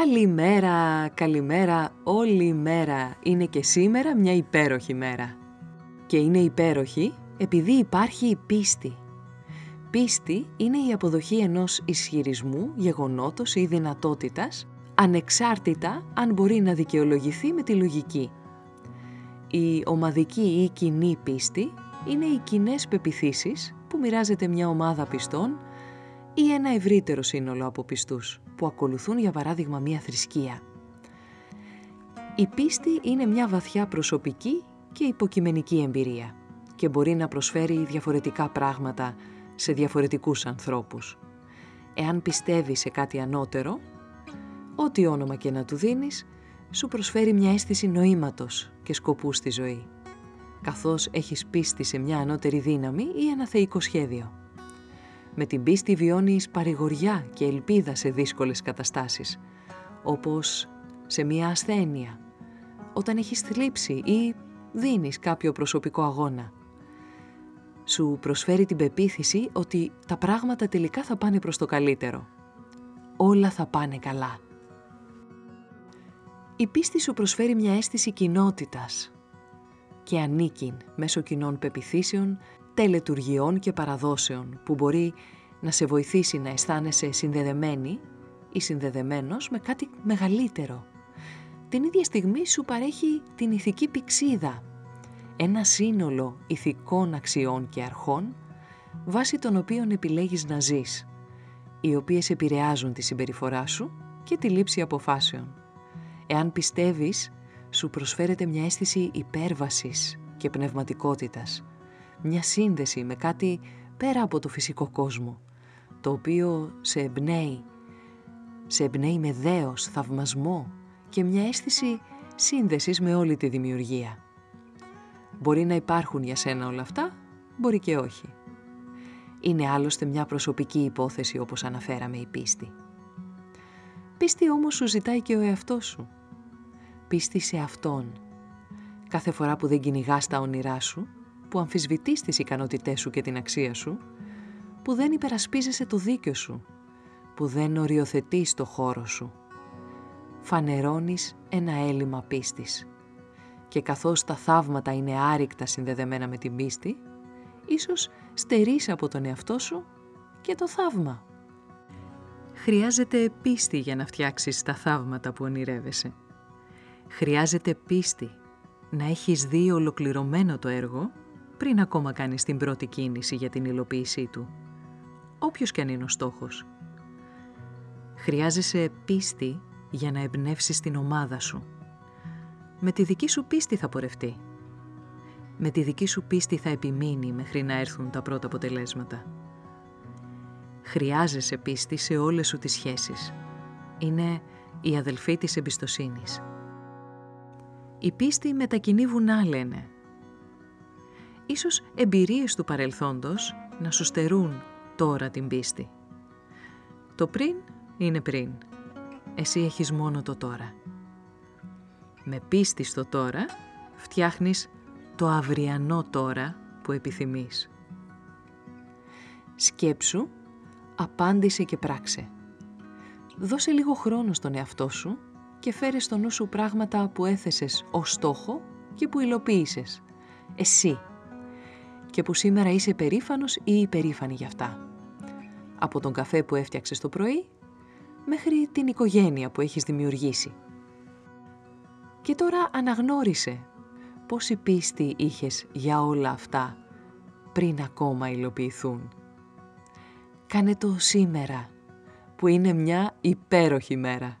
Καλημέρα, καλημέρα, όλη η μέρα είναι και σήμερα μια υπέροχη μέρα. Και είναι υπέροχη επειδή υπάρχει η πίστη. Πίστη είναι η αποδοχή ενός ισχυρισμού, γεγονότος ή δυνατότητας, ανεξάρτητα αν μπορεί να δικαιολογηθεί με τη λογική. Η ομαδική ή κοινή πίστη είναι οι κοινές πεπιθήσεις που μοιράζεται μια ομάδα πιστών ή ένα ευρύτερο σύνολο από πιστούς που ακολουθούν για παράδειγμα μία θρησκεία. Η πίστη είναι μια βαθιά προσωπική και υποκειμενική εμπειρία και μπορεί να προσφέρει διαφορετικά πράγματα σε διαφορετικούς ανθρώπους. Εάν πιστεύεις σε κάτι ανώτερο, ό,τι όνομα και να του δίνεις, σου προσφέρει μια αίσθηση νοήματος και σκοπού στη ζωή, καθώς έχεις πίστη σε μια ανώτερη δύναμη ή ένα θεϊκό σχέδιο. Με την πίστη βιώνεις παρηγοριά και ελπίδα σε δύσκολες καταστάσεις, όπως σε μια ασθένεια, όταν έχεις θλίψει ή δίνεις κάποιο προσωπικό αγώνα. Σου προσφέρει την πεποίθηση ότι τα πράγματα τελικά θα πάνε προς το καλύτερο. Όλα θα πάνε καλά. Η πίστη σου προσφέρει μια αίσθηση κοινότητας και ανήκειν μέσω κοινών πεπιθήσεων τελετουργιών και παραδόσεων που μπορεί να σε βοηθήσει να αισθάνεσαι συνδεδεμένη ή συνδεδεμένος με κάτι μεγαλύτερο. Την ίδια στιγμή σου παρέχει την ηθική πηξίδα, ένα σύνολο ηθικών αξιών και αρχών βάσει των οποίων επιλέγεις να ζεις, οι οποίες επηρεάζουν τη συμπεριφορά σου και τη λήψη αποφάσεων. Εάν πιστεύεις, σου προσφέρεται μια αίσθηση υπέρβασης και πνευματικότητας, μια σύνδεση με κάτι πέρα από το φυσικό κόσμο, το οποίο σε εμπνέει, σε εμπνέει με δέος, θαυμασμό και μια αίσθηση σύνδεσης με όλη τη δημιουργία. Μπορεί να υπάρχουν για σένα όλα αυτά, μπορεί και όχι. Είναι άλλωστε μια προσωπική υπόθεση όπως αναφέραμε η πίστη. Πίστη όμως σου ζητάει και ο εαυτός σου. Πίστη σε Αυτόν. Κάθε φορά που δεν κυνηγάς τα όνειρά σου, που αμφισβητείς τις ικανότητές σου και την αξία σου, που δεν υπερασπίζεσαι το δίκιο σου, που δεν οριοθετείς το χώρο σου. Φανερώνεις ένα έλλειμμα πίστης. Και καθώς τα θαύματα είναι άρρηκτα συνδεδεμένα με την πίστη, ίσως στερείς από τον εαυτό σου και το θαύμα. Χρειάζεται πίστη για να φτιάξεις τα θαύματα που ονειρεύεσαι. Χρειάζεται πίστη να έχεις δει ολοκληρωμένο το έργο πριν ακόμα κάνεις την πρώτη κίνηση για την υλοποίησή του. Όποιος και αν είναι ο στόχος. Χρειάζεσαι πίστη για να εμπνεύσεις την ομάδα σου. Με τη δική σου πίστη θα πορευτεί. Με τη δική σου πίστη θα επιμείνει μέχρι να έρθουν τα πρώτα αποτελέσματα. Χρειάζεσαι πίστη σε όλες σου τις σχέσεις. Είναι η αδελφή της εμπιστοσύνης. Η πίστη μετακινεί βουνά, λένε, ίσως εμπειρίες του παρελθόντος να σου στερούν τώρα την πίστη. Το πριν είναι πριν. Εσύ έχεις μόνο το τώρα. Με πίστη στο τώρα φτιάχνεις το αυριανό τώρα που επιθυμείς. Σκέψου, απάντησε και πράξε. Δώσε λίγο χρόνο στον εαυτό σου και φέρε στο νου σου πράγματα που έθεσες ως στόχο και που υλοποίησες. Εσύ και που σήμερα είσαι περήφανος ή υπερήφανη γι' αυτά. Από τον καφέ που έφτιαξες το πρωί μέχρι την οικογένεια που έχεις δημιουργήσει. Και τώρα αναγνώρισε πόση πίστη είχες για όλα αυτά πριν ακόμα υλοποιηθούν. Κάνε το σήμερα, που είναι μια υπέροχη μέρα.